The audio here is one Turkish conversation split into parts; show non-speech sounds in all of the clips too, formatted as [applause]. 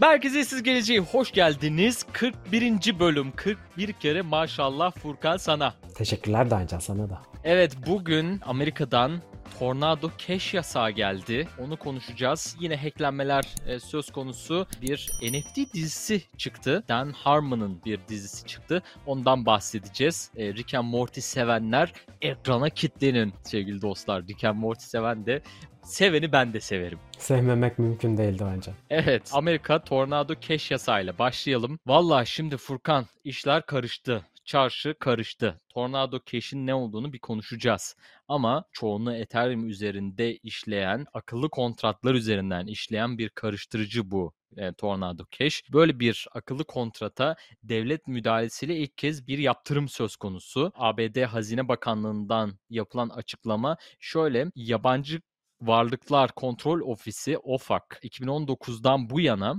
Herkese siz geleceği hoş geldiniz. 41. bölüm. 41 kere maşallah Furkan sana. Teşekkürler Dancan sana da. Evet bugün Amerika'dan Tornado Cash yasağı geldi. Onu konuşacağız. Yine hacklenmeler e, söz konusu. Bir NFT dizisi çıktı. Dan Harmon'ın bir dizisi çıktı. Ondan bahsedeceğiz. E, Rick and Morty sevenler ekrana kitlenin sevgili dostlar. Rick and Morty seven de seveni ben de severim. Sevmemek mümkün değildi bence. Evet Amerika Tornado Cash yasağıyla başlayalım. Valla şimdi Furkan işler karıştı. Çarşı karıştı. Tornado Cash'in ne olduğunu bir konuşacağız. Ama çoğunu Ethereum üzerinde işleyen, akıllı kontratlar üzerinden işleyen bir karıştırıcı bu e, Tornado Cash. Böyle bir akıllı kontrata devlet müdahalesiyle ilk kez bir yaptırım söz konusu. ABD Hazine Bakanlığı'ndan yapılan açıklama şöyle yabancı Varlıklar Kontrol Ofisi OFAC 2019'dan bu yana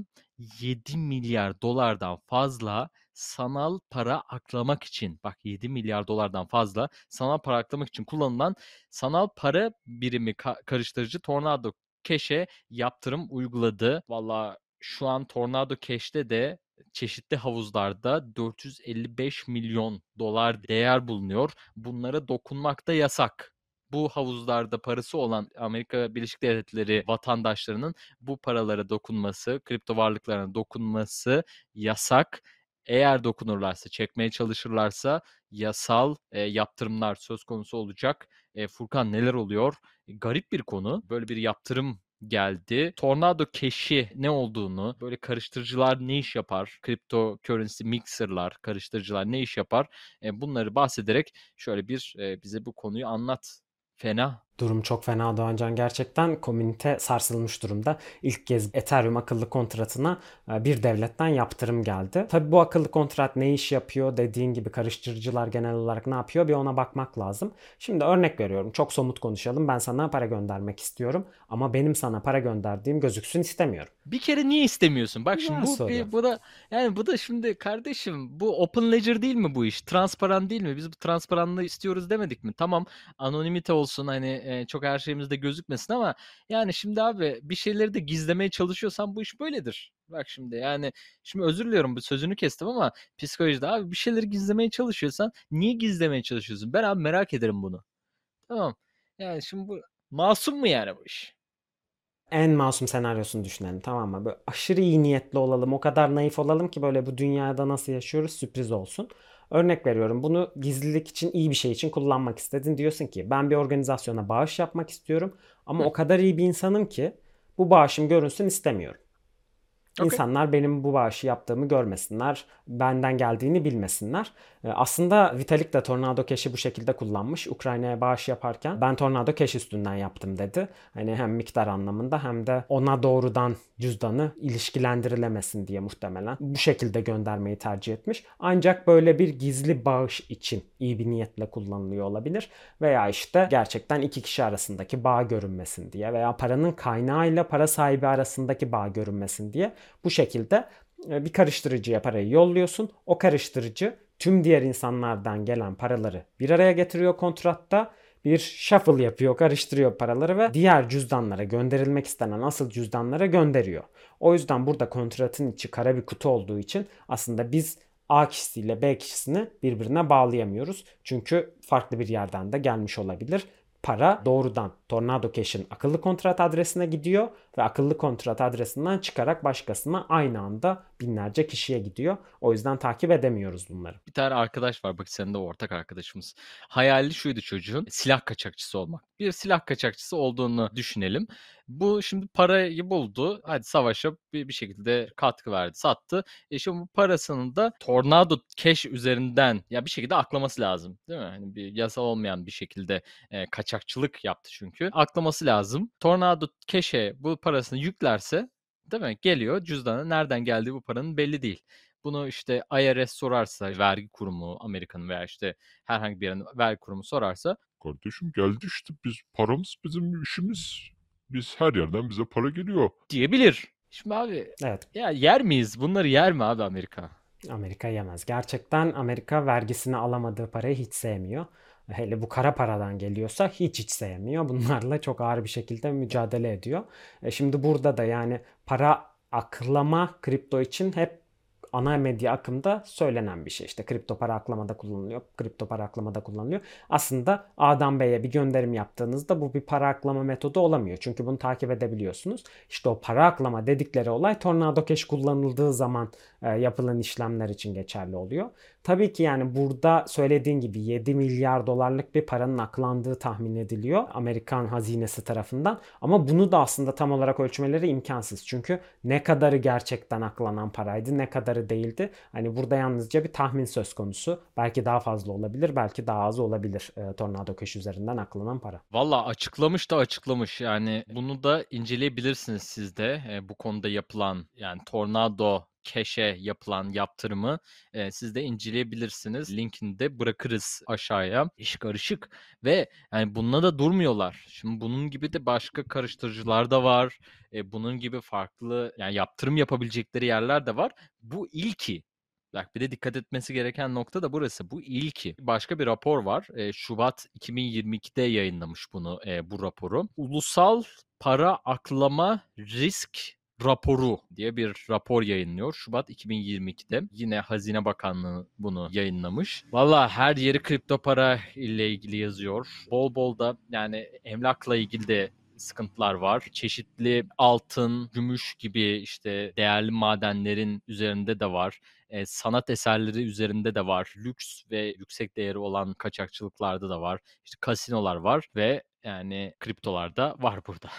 7 milyar dolardan fazla sanal para aklamak için bak 7 milyar dolardan fazla sanal para aklamak için kullanılan sanal para birimi ka- karıştırıcı Tornado Cash'e yaptırım uyguladı. Valla şu an Tornado Cash'te de çeşitli havuzlarda 455 milyon dolar değer bulunuyor. Bunlara dokunmak da yasak bu havuzlarda parası olan Amerika Birleşik Devletleri vatandaşlarının bu paralara dokunması, kripto varlıklarına dokunması yasak. Eğer dokunurlarsa, çekmeye çalışırlarsa yasal e, yaptırımlar söz konusu olacak. E, Furkan neler oluyor? E, garip bir konu. Böyle bir yaptırım geldi. Tornado Cash'i ne olduğunu, böyle karıştırıcılar ne iş yapar, kripto currency mixer'lar, karıştırıcılar ne iş yapar e, bunları bahsederek şöyle bir e, bize bu konuyu anlat Fena. Durum çok fena Doğancan. Gerçekten komünite sarsılmış durumda. İlk kez Ethereum akıllı kontratına e, bir devletten yaptırım geldi. Tabi bu akıllı kontrat ne iş yapıyor dediğin gibi karıştırıcılar genel olarak ne yapıyor bir ona bakmak lazım. Şimdi örnek veriyorum. Çok somut konuşalım. Ben sana para göndermek istiyorum ama benim sana para gönderdiğim gözüksün istemiyorum. Bir kere niye istemiyorsun? Bak şimdi bu bir, bu da yani bu da şimdi kardeşim bu open ledger değil mi bu iş? Transparan değil mi? Biz bu transparanlığı istiyoruz demedik mi? Tamam anonimite olsun hani çok her şeyimizde gözükmesin ama yani şimdi abi bir şeyleri de gizlemeye çalışıyorsan bu iş böyledir. Bak şimdi yani şimdi özür diliyorum bu sözünü kestim ama psikolojide abi bir şeyleri gizlemeye çalışıyorsan niye gizlemeye çalışıyorsun? Ben abi merak ederim bunu. Tamam. Yani şimdi bu masum mu yani bu iş? En masum senaryosunu düşünelim tamam mı? Böyle aşırı iyi niyetli olalım. O kadar naif olalım ki böyle bu dünyada nasıl yaşıyoruz sürpriz olsun. Örnek veriyorum bunu gizlilik için iyi bir şey için kullanmak istedin. Diyorsun ki ben bir organizasyona bağış yapmak istiyorum ama Hı. o kadar iyi bir insanım ki bu bağışım görünsün istemiyorum. Okay. İnsanlar benim bu bağışı yaptığımı görmesinler, benden geldiğini bilmesinler. Ee, aslında Vitalik de Tornado Cash'i bu şekilde kullanmış. Ukrayna'ya bağış yaparken ben Tornado Cash üstünden yaptım dedi. Hani hem miktar anlamında hem de ona doğrudan cüzdanı ilişkilendirilemesin diye muhtemelen bu şekilde göndermeyi tercih etmiş. Ancak böyle bir gizli bağış için iyi bir niyetle kullanılıyor olabilir. Veya işte gerçekten iki kişi arasındaki bağ görünmesin diye veya paranın kaynağıyla para sahibi arasındaki bağ görünmesin diye bu şekilde e, bir karıştırıcıya parayı yolluyorsun. O karıştırıcı tüm diğer insanlardan gelen paraları bir araya getiriyor kontratta bir shuffle yapıyor, karıştırıyor paraları ve diğer cüzdanlara gönderilmek istenen asıl cüzdanlara gönderiyor. O yüzden burada kontratın içi kara bir kutu olduğu için aslında biz A kişisiyle B kişisini birbirine bağlayamıyoruz. Çünkü farklı bir yerden de gelmiş olabilir para doğrudan Tornado Cash'in akıllı kontrat adresine gidiyor ve akıllı kontrat adresinden çıkarak başkasına aynı anda binlerce kişiye gidiyor. O yüzden takip edemiyoruz bunları. Bir tane arkadaş var bak senin de ortak arkadaşımız. Hayali şuydu çocuğun silah kaçakçısı olmak. Bir silah kaçakçısı olduğunu düşünelim. Bu şimdi parayı buldu. Hadi savaşa bir, şekilde katkı verdi, sattı. E şimdi bu parasını da Tornado Cash üzerinden ya bir şekilde aklaması lazım. Değil mi? Hani bir yasal olmayan bir şekilde e, kaçakçılık yaptı çünkü. Aklaması lazım. Tornado Cash'e bu parasını yüklerse değil mi? Geliyor cüzdanı nereden geldiği bu paranın belli değil. Bunu işte IRS sorarsa vergi kurumu Amerika'nın veya işte herhangi bir yerin vergi kurumu sorarsa Kardeşim geldi işte biz paramız bizim işimiz. Biz her yerden bize para geliyor. diyebilir. Şimdi abi Evet. ya yer miyiz? Bunları yer mi abi Amerika? Amerika yemez. Gerçekten Amerika vergisini alamadığı parayı hiç sevmiyor. Hele bu kara paradan geliyorsa hiç hiç sevmiyor. Bunlarla çok ağır bir şekilde mücadele ediyor. E şimdi burada da yani para aklama kripto için hep ana medya akımda söylenen bir şey. İşte kripto para aklamada kullanılıyor. Kripto para aklamada kullanılıyor. Aslında A'dan B'ye bir gönderim yaptığınızda bu bir para aklama metodu olamıyor. Çünkü bunu takip edebiliyorsunuz. İşte o para aklama dedikleri olay Tornado Cash kullanıldığı zaman e, yapılan işlemler için geçerli oluyor. Tabii ki yani burada söylediğin gibi 7 milyar dolarlık bir paranın aklandığı tahmin ediliyor Amerikan hazinesi tarafından. Ama bunu da aslında tam olarak ölçmeleri imkansız. Çünkü ne kadarı gerçekten aklanan paraydı, ne kadarı değildi. Hani burada yalnızca bir tahmin söz konusu. Belki daha fazla olabilir, belki daha az olabilir e, Tornado Cash üzerinden aklanan para. Valla açıklamış da açıklamış. Yani bunu da inceleyebilirsiniz siz de. E, bu konuda yapılan yani Tornado Cash'e yapılan yaptırımı e, siz de inceleyebilirsiniz. Linkini de bırakırız aşağıya. İş karışık ve yani bununla da durmuyorlar. Şimdi bunun gibi de başka karıştırıcılar da var. E, bunun gibi farklı yani yaptırım yapabilecekleri yerler de var. Bu ilki. Bak bir de dikkat etmesi gereken nokta da burası. Bu ilki. Başka bir rapor var. E, Şubat 2022'de yayınlamış bunu e, bu raporu. Ulusal para aklama risk raporu diye bir rapor yayınlıyor Şubat 2022'de. Yine Hazine Bakanlığı bunu yayınlamış. Valla her yeri kripto para ile ilgili yazıyor. Bol bol da yani emlakla ilgili de sıkıntılar var. Çeşitli altın, gümüş gibi işte değerli madenlerin üzerinde de var. E, sanat eserleri üzerinde de var. Lüks ve yüksek değeri olan kaçakçılıklarda da var. İşte kasinolar var ve yani kriptolarda var burada.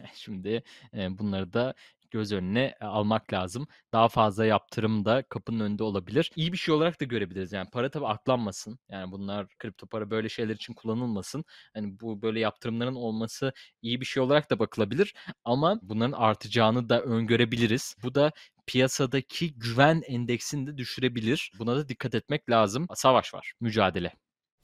[laughs] Şimdi e, bunları da göz önüne almak lazım. Daha fazla yaptırım da kapının önünde olabilir. İyi bir şey olarak da görebiliriz. Yani para tabii aklanmasın. Yani bunlar kripto para böyle şeyler için kullanılmasın. Hani bu böyle yaptırımların olması iyi bir şey olarak da bakılabilir. Ama bunların artacağını da öngörebiliriz. Bu da piyasadaki güven endeksini de düşürebilir. Buna da dikkat etmek lazım. Savaş var, mücadele.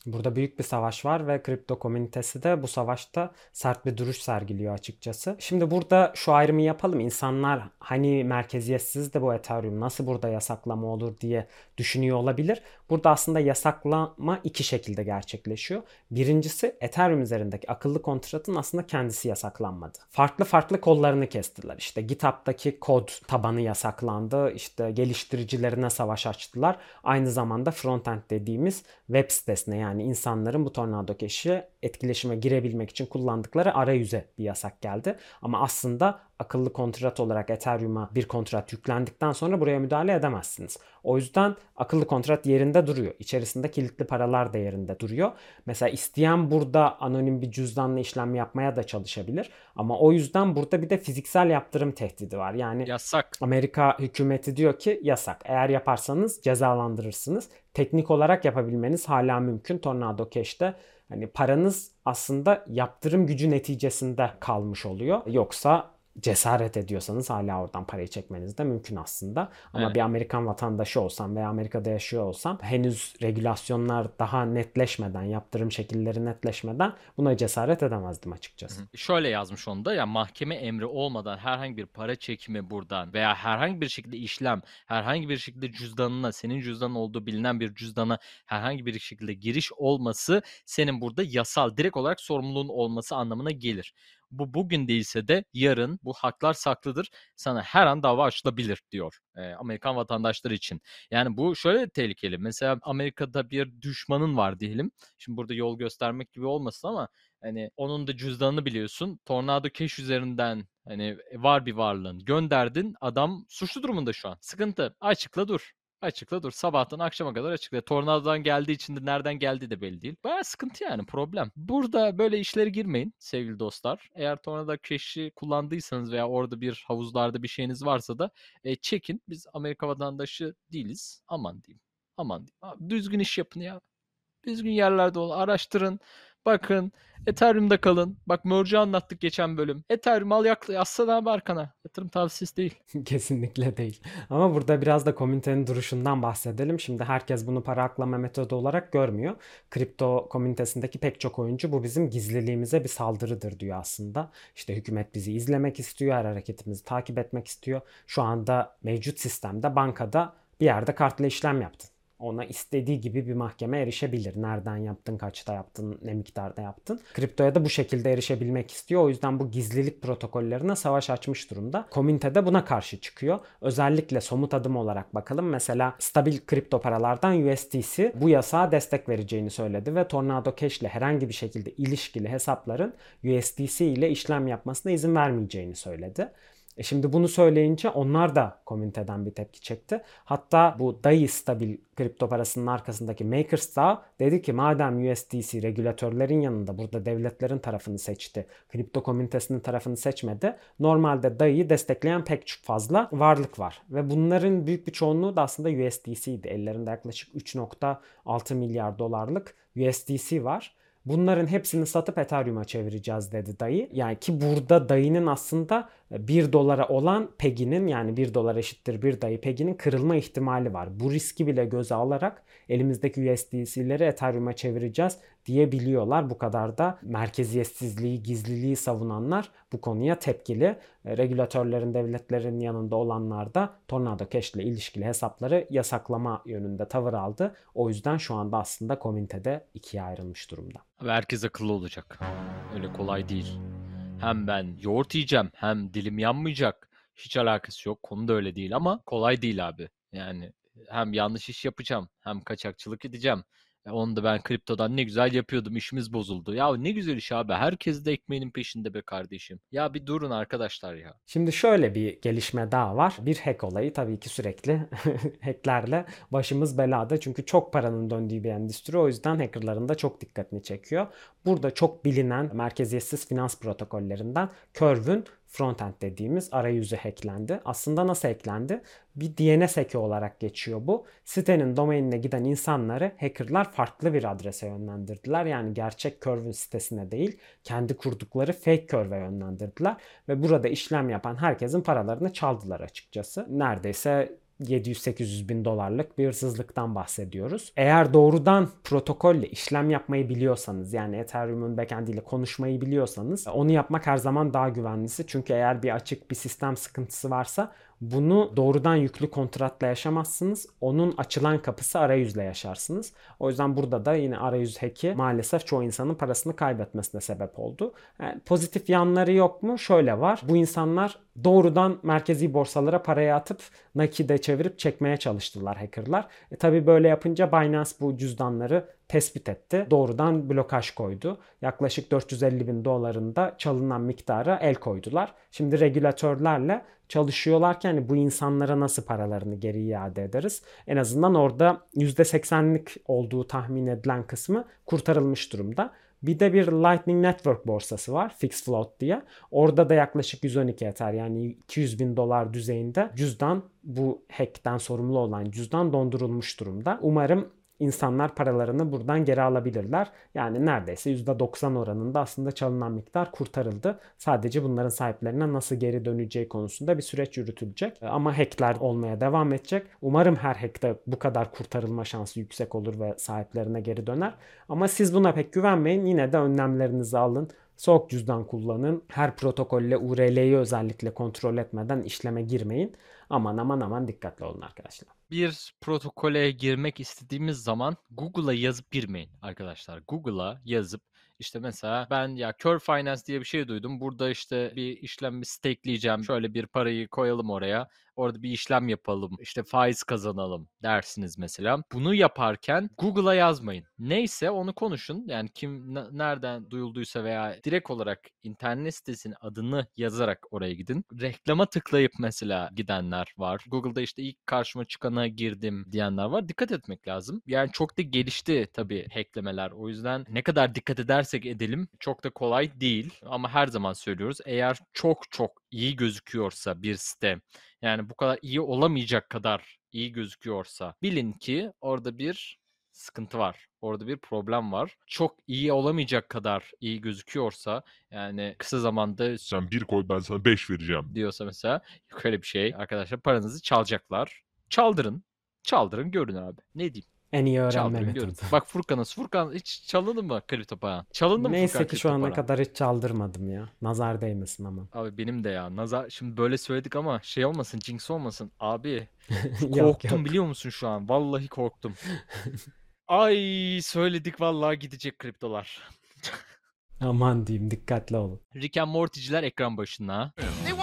Burada büyük bir savaş var ve kripto komünitesi de bu savaşta sert bir duruş sergiliyor açıkçası. Şimdi burada şu ayrımı yapalım. İnsanlar hani merkeziyetsiz de bu Ethereum nasıl burada yasaklama olur diye düşünüyor olabilir. Burada aslında yasaklama iki şekilde gerçekleşiyor. Birincisi Ethereum üzerindeki akıllı kontratın aslında kendisi yasaklanmadı. Farklı farklı kollarını kestiler. İşte GitHub'daki kod tabanı yasaklandı. İşte geliştiricilerine savaş açtılar. Aynı zamanda frontend dediğimiz web sitesine yani insanların bu Tornado Cash'e etkileşime girebilmek için kullandıkları arayüze bir yasak geldi. Ama aslında akıllı kontrat olarak Ethereum'a bir kontrat yüklendikten sonra buraya müdahale edemezsiniz. O yüzden akıllı kontrat yerinde duruyor. İçerisinde kilitli paralar da yerinde duruyor. Mesela isteyen burada anonim bir cüzdanla işlem yapmaya da çalışabilir. Ama o yüzden burada bir de fiziksel yaptırım tehdidi var. Yani yasak. Amerika hükümeti diyor ki yasak. Eğer yaparsanız cezalandırırsınız. Teknik olarak yapabilmeniz hala mümkün. Tornado Cash'te hani paranız aslında yaptırım gücü neticesinde kalmış oluyor. Yoksa cesaret ediyorsanız hala oradan parayı çekmeniz de mümkün aslında. Ama evet. bir Amerikan vatandaşı olsam veya Amerika'da yaşıyor olsam henüz regülasyonlar daha netleşmeden, yaptırım şekilleri netleşmeden buna cesaret edemezdim açıkçası. Hı Şöyle yazmış onda ya mahkeme emri olmadan herhangi bir para çekimi buradan veya herhangi bir şekilde işlem, herhangi bir şekilde cüzdanına, senin cüzdanın olduğu bilinen bir cüzdana herhangi bir şekilde giriş olması senin burada yasal direkt olarak sorumluluğun olması anlamına gelir. Bu bugün değilse de yarın bu haklar saklıdır. Sana her an dava açılabilir diyor e, Amerikan vatandaşları için. Yani bu şöyle tehlikeli. Mesela Amerika'da bir düşmanın var diyelim. Şimdi burada yol göstermek gibi olmasın ama hani onun da cüzdanını biliyorsun. Tornado Cash üzerinden hani var bir varlığın gönderdin. Adam suçlu durumunda şu an. Sıkıntı. Açıkla dur. Açıkla dur. Sabahtan akşama kadar açıkla. Tornadodan geldiği için de nereden geldiği de belli değil. Baya sıkıntı yani problem. Burada böyle işlere girmeyin sevgili dostlar. Eğer Tornado Cash'i kullandıysanız veya orada bir havuzlarda bir şeyiniz varsa da e, çekin. Biz Amerika vatandaşı değiliz. Aman diyeyim. Aman diyeyim. Abi, düzgün iş yapın ya. Düzgün yerlerde ol. Araştırın. Bakın Ethereum'da kalın. Bak Merge'ü anlattık geçen bölüm. Ethereum al yazsana abi arkana. Yatırım tavsiyesi değil. [laughs] Kesinlikle değil. Ama burada biraz da komünitenin duruşundan bahsedelim. Şimdi herkes bunu para aklama metodu olarak görmüyor. Kripto komünitesindeki pek çok oyuncu bu bizim gizliliğimize bir saldırıdır diyor aslında. İşte hükümet bizi izlemek istiyor, her hareketimizi takip etmek istiyor. Şu anda mevcut sistemde bankada bir yerde kartla işlem yaptın Ona istediği gibi bir mahkeme erişebilir. Nereden yaptın, kaçta yaptın, ne miktarda yaptın. Kriptoya da bu şekilde erişebilmek istiyor. O yüzden bu gizlilik protokollerine savaş açmış durumda. Komünite de buna karşı çıkıyor. Özellikle somut adım olarak bakalım. Mesela stabil kripto paralardan USDC bu yasağa destek vereceğini söyledi ve Tornado Cash ile herhangi bir şekilde ilişkili hesapların USDC ile işlem yapmasına izin vermeyeceğini söyledi. E şimdi bunu söyleyince onlar da komüniteden bir tepki çekti. Hatta bu DAI stabil kripto parasının arkasındaki MakersDAO dedi ki madem USDC regülatörlerin yanında burada devletlerin tarafını seçti. Kripto komünitesinin tarafını seçmedi. Normalde DAI'yi destekleyen pek çok fazla varlık var. Ve bunların büyük bir çoğunluğu da aslında USDC'ydi. Ellerinde yaklaşık 3.6 milyar dolarlık USDC var. Bunların hepsini satıp Ethereum'a çevireceğiz dedi dayı. Yani ki burada dayının aslında 1 dolara olan Peggy'nin yani 1 dolar eşittir 1 dayı Peggy'nin kırılma ihtimali var. Bu riski bile göze alarak elimizdeki USDC'leri Ethereum'a çevireceğiz diyebiliyorlar. Bu kadar da merkeziyetsizliği, gizliliği savunanlar bu konuya tepkili. E, regülatörlerin, devletlerin yanında olanlar da Tornado Cash ile ilişkili hesapları yasaklama yönünde tavır aldı. O yüzden şu anda aslında komünitede ikiye ayrılmış durumda. Herkes akıllı olacak. Öyle kolay değil. Hem ben yoğurt yiyeceğim hem dilim yanmayacak. Hiç alakası yok. Konu da öyle değil ama kolay değil abi. Yani hem yanlış iş yapacağım hem kaçakçılık edeceğim. Onu da ben kriptodan ne güzel yapıyordum işimiz bozuldu. Ya ne güzel iş abi herkes de ekmeğinin peşinde be kardeşim. Ya bir durun arkadaşlar ya. Şimdi şöyle bir gelişme daha var. Bir hack olayı tabii ki sürekli [laughs] hacklerle başımız belada. Çünkü çok paranın döndüğü bir endüstri o yüzden hackerların da çok dikkatini çekiyor. Burada çok bilinen merkeziyetsiz finans protokollerinden Curve'ün frontend dediğimiz arayüzü hacklendi. Aslında nasıl hacklendi? Bir DNS hack'i olarak geçiyor bu. Sitenin domainine giden insanları hackerlar farklı bir adrese yönlendirdiler. Yani gerçek Curve'ün sitesine değil, kendi kurdukları fake Curve'e yönlendirdiler. Ve burada işlem yapan herkesin paralarını çaldılar açıkçası. Neredeyse 700-800 bin dolarlık bir hırsızlıktan bahsediyoruz. Eğer doğrudan protokolle işlem yapmayı biliyorsanız yani Ethereum'un backend ile konuşmayı biliyorsanız onu yapmak her zaman daha güvenlisi. Çünkü eğer bir açık bir sistem sıkıntısı varsa bunu doğrudan yüklü kontratla yaşamazsınız. Onun açılan kapısı arayüzle yaşarsınız. O yüzden burada da yine arayüz hack'i maalesef çoğu insanın parasını kaybetmesine sebep oldu. Yani pozitif yanları yok mu? Şöyle var. Bu insanlar doğrudan merkezi borsalara parayı atıp nakide çevirip çekmeye çalıştılar hackerlar. E tabi böyle yapınca Binance bu cüzdanları tespit etti. Doğrudan blokaj koydu. Yaklaşık 450 bin dolarında çalınan miktara el koydular. Şimdi regülatörlerle çalışıyorlarken hani bu insanlara nasıl paralarını geri iade ederiz? En azından orada %80'lik olduğu tahmin edilen kısmı kurtarılmış durumda. Bir de bir Lightning Network borsası var. Fix Float diye. Orada da yaklaşık 112 Ether yani 200 bin dolar düzeyinde cüzdan bu hackten sorumlu olan cüzdan dondurulmuş durumda. Umarım insanlar paralarını buradan geri alabilirler. Yani neredeyse %90 oranında aslında çalınan miktar kurtarıldı. Sadece bunların sahiplerine nasıl geri döneceği konusunda bir süreç yürütülecek. Ama hackler olmaya devam edecek. Umarım her hackte bu kadar kurtarılma şansı yüksek olur ve sahiplerine geri döner. Ama siz buna pek güvenmeyin. Yine de önlemlerinizi alın. Soğuk cüzdan kullanın. Her protokolle URL'yi özellikle kontrol etmeden işleme girmeyin. Aman aman aman dikkatli olun arkadaşlar. Bir protokole girmek istediğimiz zaman Google'a yazıp girmeyin arkadaşlar. Google'a yazıp işte mesela ben ya Curve Finance diye bir şey duydum. Burada işte bir işlem bir stakeleyeceğim. Şöyle bir parayı koyalım oraya. Orada bir işlem yapalım. İşte faiz kazanalım dersiniz mesela. Bunu yaparken Google'a yazmayın. Neyse onu konuşun. Yani kim nereden duyulduysa veya direkt olarak internet sitesinin adını yazarak oraya gidin. Reklama tıklayıp mesela gidenler var. Google'da işte ilk karşıma çıkana girdim diyenler var. Dikkat etmek lazım. Yani çok da gelişti tabii hacklemeler. O yüzden ne kadar dikkat edersek edelim çok da kolay değil. Ama her zaman söylüyoruz. Eğer çok çok iyi gözüküyorsa bir site yani bu kadar iyi olamayacak kadar iyi gözüküyorsa bilin ki orada bir sıkıntı var. Orada bir problem var. Çok iyi olamayacak kadar iyi gözüküyorsa yani kısa zamanda sen bir koy ben sana beş vereceğim diyorsa mesela yok öyle bir şey. Arkadaşlar paranızı çalacaklar. Çaldırın. Çaldırın görün abi. Ne diyeyim? En iyi öğrenme Çaldırabiliyorum. metodu. Bak Furkan'a. Furkan hiç çalındı mı kripto para? Çalındı mı Neyse Furkan ki şu ana para? kadar hiç çaldırmadım ya. Nazar değmesin ama. Abi benim de ya. Nazar şimdi böyle söyledik ama şey olmasın, jinx olmasın. Abi [laughs] yok korktum yok. biliyor musun şu an? Vallahi korktum. Ay söyledik vallahi gidecek kriptolar. Aman diyeyim dikkatli olun. Rick and Morty'ciler ekran başına.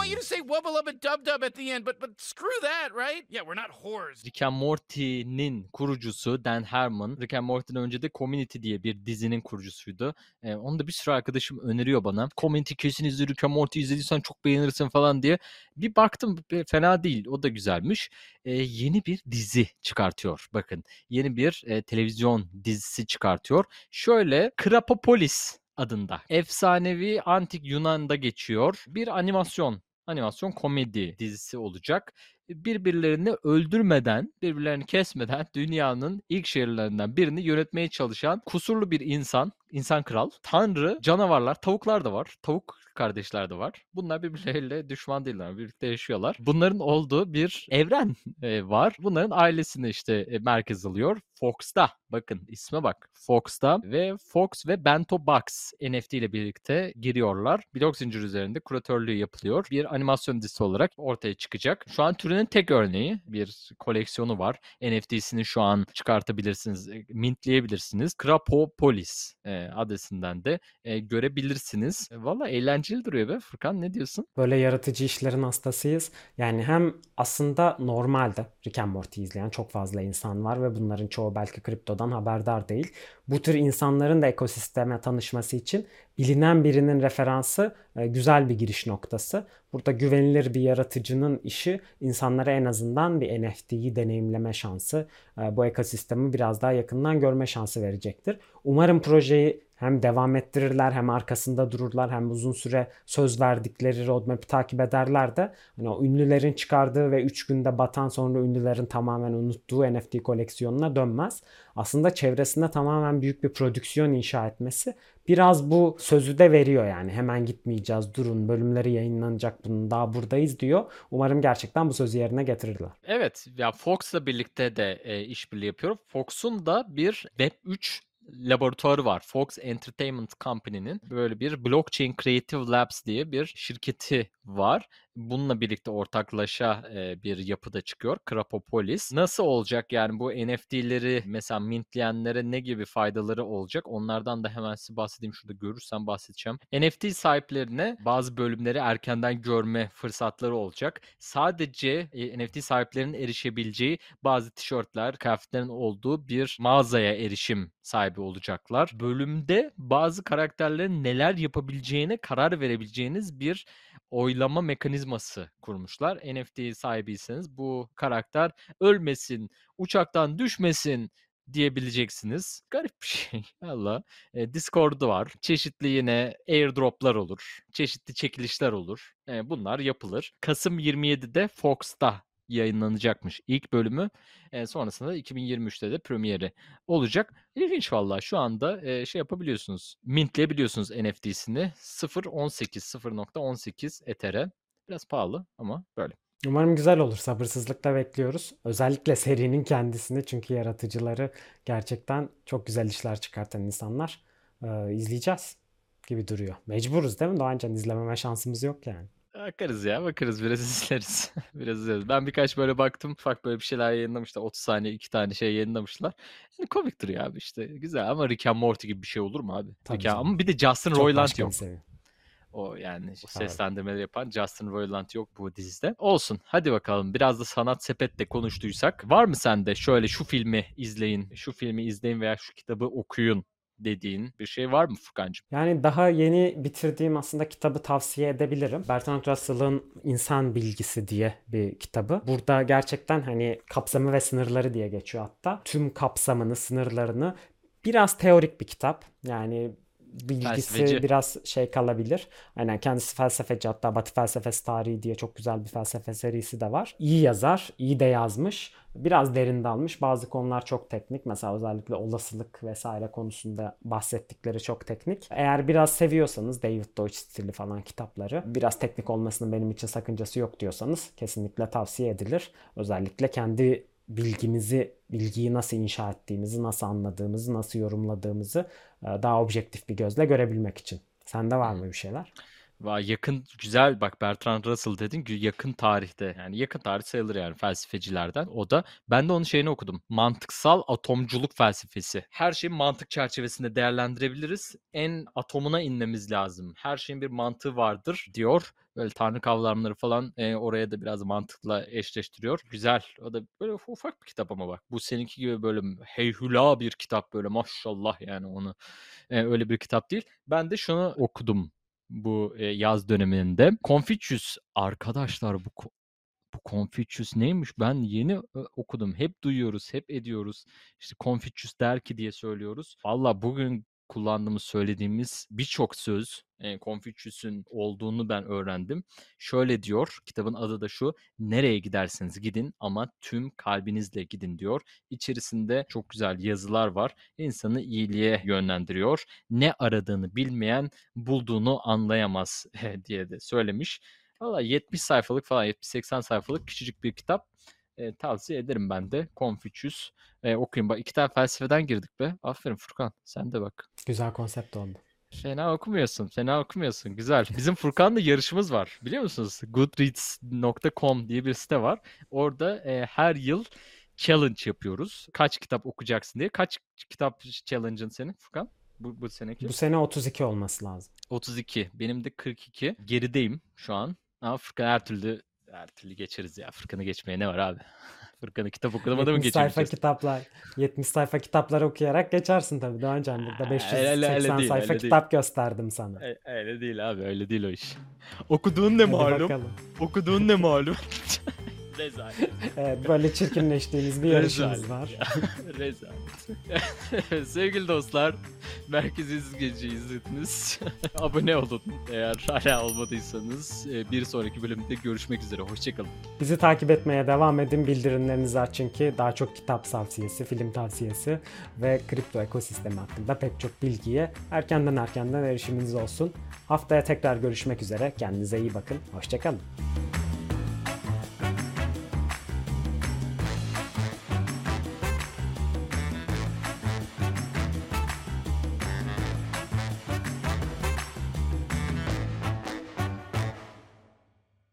Want you to say wubba lubba dub dub at the end, but but screw that, right? Yeah, we're not whores. Rick and Morty'nin kurucusu Dan Harmon. Rick and Morty'den önce de Community diye bir dizinin kurucusuydu. Ee, onu da bir sürü arkadaşım öneriyor bana. Community kesin izle Rick and Morty izlediysen çok beğenirsin falan diye. Bir baktım fena değil. O da güzelmiş. Ee, yeni bir dizi çıkartıyor. Bakın yeni bir e, televizyon dizisi çıkartıyor. Şöyle Krapopolis adında. Efsanevi antik Yunan'da geçiyor. Bir animasyon animasyon komedi dizisi olacak. Birbirlerini öldürmeden, birbirlerini kesmeden dünyanın ilk şehirlerinden birini yönetmeye çalışan kusurlu bir insan, insan kral, tanrı, canavarlar, tavuklar da var. Tavuk kardeşler de var. Bunlar birbirleriyle düşman değiller. Birlikte yaşıyorlar. Bunların olduğu bir evren e, var. Bunların ailesini işte e, merkez alıyor. Fox'ta. Bakın isme bak. Fox'ta ve Fox ve Bento Box NFT ile birlikte giriyorlar. Blok zincir üzerinde kuratörlüğü yapılıyor. Bir animasyon dizisi olarak ortaya çıkacak. Şu an türünün tek örneği. Bir koleksiyonu var. NFT'sini şu an çıkartabilirsiniz. e, Mintleyebilirsiniz. Krapopolis e, adresinden de e, görebilirsiniz. E, Valla eğlenceli duruyor be Furkan ne diyorsun? Böyle yaratıcı işlerin hastasıyız. Yani hem aslında normalde Rick and Morty izleyen çok fazla insan var ve bunların çoğu belki kriptodan haberdar değil. Bu tür insanların da ekosisteme tanışması için bilinen birinin referansı e, güzel bir giriş noktası. Burada güvenilir bir yaratıcının işi insanlara en azından bir NFT'yi deneyimleme şansı, e, bu ekosistemi biraz daha yakından görme şansı verecektir. Umarım projeyi hem devam ettirirler hem arkasında dururlar hem uzun süre söz verdikleri roadmap'i takip ederler de hani o ünlülerin çıkardığı ve 3 günde batan sonra ünlülerin tamamen unuttuğu NFT koleksiyonuna dönmez. Aslında çevresinde tamamen büyük bir prodüksiyon inşa etmesi biraz bu sözü de veriyor yani hemen gitmeyeceğiz durun bölümleri yayınlanacak bunun daha buradayız diyor. Umarım gerçekten bu sözü yerine getirirler. Evet ya Fox'la birlikte de e, işbirliği yapıyor. Fox'un da bir Web3 laboratuvarı var. Fox Entertainment Company'nin böyle bir Blockchain Creative Labs diye bir şirketi var. Bununla birlikte ortaklaşa e, bir yapıda çıkıyor. Krapopolis. Nasıl olacak yani bu NFT'leri mesela mintleyenlere ne gibi faydaları olacak? Onlardan da hemen size bahsedeyim. Şurada görürsem bahsedeceğim. NFT sahiplerine bazı bölümleri erkenden görme fırsatları olacak. Sadece e, NFT sahiplerinin erişebileceği bazı tişörtler, kıyafetlerin olduğu bir mağazaya erişim sahibi olacaklar. Bölümde bazı karakterlerin neler yapabileceğine karar verebileceğiniz bir oylama mekanizması kurmuşlar. NFT sahibiyseniz bu karakter ölmesin, uçaktan düşmesin diyebileceksiniz. Garip bir [laughs] şey. Valla. E, Discord'u var. Çeşitli yine airdroplar olur. Çeşitli çekilişler olur. E, bunlar yapılır. Kasım 27'de Fox'ta yayınlanacakmış ilk bölümü. E, sonrasında 2023'te de premieri olacak. İlginç valla şu anda e, şey yapabiliyorsunuz. Mintleyebiliyorsunuz NFT'sini 0.18 0.18 Ether'e. Biraz pahalı ama böyle. Umarım güzel olur. Sabırsızlıkla bekliyoruz. Özellikle serinin kendisini çünkü yaratıcıları gerçekten çok güzel işler çıkartan insanlar. Ee, izleyeceğiz gibi duruyor. Mecburuz değil mi Doğancan? izlememe şansımız yok yani. Bakarız ya bakarız biraz [laughs] izleriz. biraz izleriz. Ben birkaç böyle baktım ufak böyle bir şeyler yayınlamışlar. 30 saniye iki tane şey yayınlamışlar. Yani komik duruyor abi işte güzel ama Rick and Morty gibi bir şey olur mu abi? Tabii Rick and-. Ama bir de Justin Çok Roiland yok. seviye. O yani seslendirmeleri yapan Justin Roiland yok bu dizide. Olsun hadi bakalım biraz da sanat sepetle konuştuysak. Var mı sende şöyle şu filmi izleyin, şu filmi izleyin veya şu kitabı okuyun dediğin bir şey var mı Furkan'cığım? Yani daha yeni bitirdiğim aslında kitabı tavsiye edebilirim. Bertrand Russell'ın İnsan Bilgisi diye bir kitabı. Burada gerçekten hani kapsamı ve sınırları diye geçiyor hatta. Tüm kapsamını, sınırlarını biraz teorik bir kitap. Yani bilgisi Felsefeci. biraz şey kalabilir. Aynen kendisi felsefeci hatta Batı felsefesi tarihi diye çok güzel bir felsefe serisi de var. İyi yazar, iyi de yazmış. Biraz derin dalmış. Bazı konular çok teknik. Mesela özellikle olasılık vesaire konusunda bahsettikleri çok teknik. Eğer biraz seviyorsanız David Deutsch stili falan kitapları biraz teknik olmasının benim için sakıncası yok diyorsanız kesinlikle tavsiye edilir. Özellikle kendi bilgimizi, bilgiyi nasıl inşa ettiğimizi, nasıl anladığımızı, nasıl yorumladığımızı e, daha objektif bir gözle görebilmek için. Sende var mı bir şeyler? Vay yakın güzel bak Bertrand Russell dedin yakın tarihte yani yakın tarih sayılır yani felsefecilerden. O da ben de onun şeyini okudum. Mantıksal atomculuk felsefesi. Her şeyi mantık çerçevesinde değerlendirebiliriz. En atomuna inmemiz lazım. Her şeyin bir mantığı vardır diyor. Böyle tanrı kavramları falan e, oraya da biraz mantıkla eşleştiriyor. Güzel. O da böyle ufak bir kitap ama bak. Bu seninki gibi böyle heyhula bir kitap böyle maşallah yani onu e, öyle bir kitap değil. Ben de şunu okudum bu e, yaz döneminde. Confucius arkadaşlar bu bu Confucius neymiş? Ben yeni e, okudum. Hep duyuyoruz, hep ediyoruz. İşte Confucius der ki diye söylüyoruz. Valla bugün kullandığımız, söylediğimiz birçok söz e, Confucius'un olduğunu ben öğrendim. Şöyle diyor, kitabın adı da şu, nereye giderseniz gidin ama tüm kalbinizle gidin diyor. İçerisinde çok güzel yazılar var. İnsanı iyiliğe yönlendiriyor. Ne aradığını bilmeyen bulduğunu anlayamaz [laughs] diye de söylemiş. Valla 70 sayfalık falan 70-80 sayfalık küçücük bir kitap. E, tavsiye ederim ben de. Confucius. E, okuyun. Bak iki tane felsefeden girdik be. Aferin Furkan. Sen de bak. Güzel konsept oldu. Fena okumuyorsun. Fena okumuyorsun. Güzel. [laughs] Bizim Furkan'la yarışımız var. Biliyor musunuz? Goodreads.com diye bir site var. Orada e, her yıl challenge yapıyoruz. Kaç kitap okuyacaksın diye. Kaç kitap challenge'ın senin Furkan? Bu, bu seneki? Bu sene 32 olması lazım. 32. Benim de 42. Gerideyim şu an. Ama Furkan her türlü her türlü geçeriz ya. Furkan'ı geçmeye ne var abi? [laughs] Furkan'ı kitap okumadan mı 70 sayfa kitaplar, 70 sayfa kitapları okuyarak geçersin tabii Doğancan. Burada Aa, öyle- öyle 580 değil, sayfa öyle kitap gösterdim sana. Öyle değil abi öyle değil o iş. Okuduğun ne Hadi malum? bakalım. Okuduğun ne malum? [laughs] Rezalet. [laughs] Evet, böyle çirkinleştiğimiz bir yarışımız var. [laughs] Rezalet. [laughs] Sevgili dostlar, Merkez İzgeci izlediniz. Abone olun eğer hala olmadıysanız. E, Bir sonraki bölümde görüşmek üzere. Hoşçakalın. Bizi takip etmeye devam edin. Bildirimlerinizi açın ki daha çok kitap tavsiyesi, film tavsiyesi ve kripto ekosistemi hakkında pek çok bilgiye erkenden erkenden erişiminiz olsun. Haftaya tekrar görüşmek üzere. Kendinize iyi bakın. Hoşçakalın.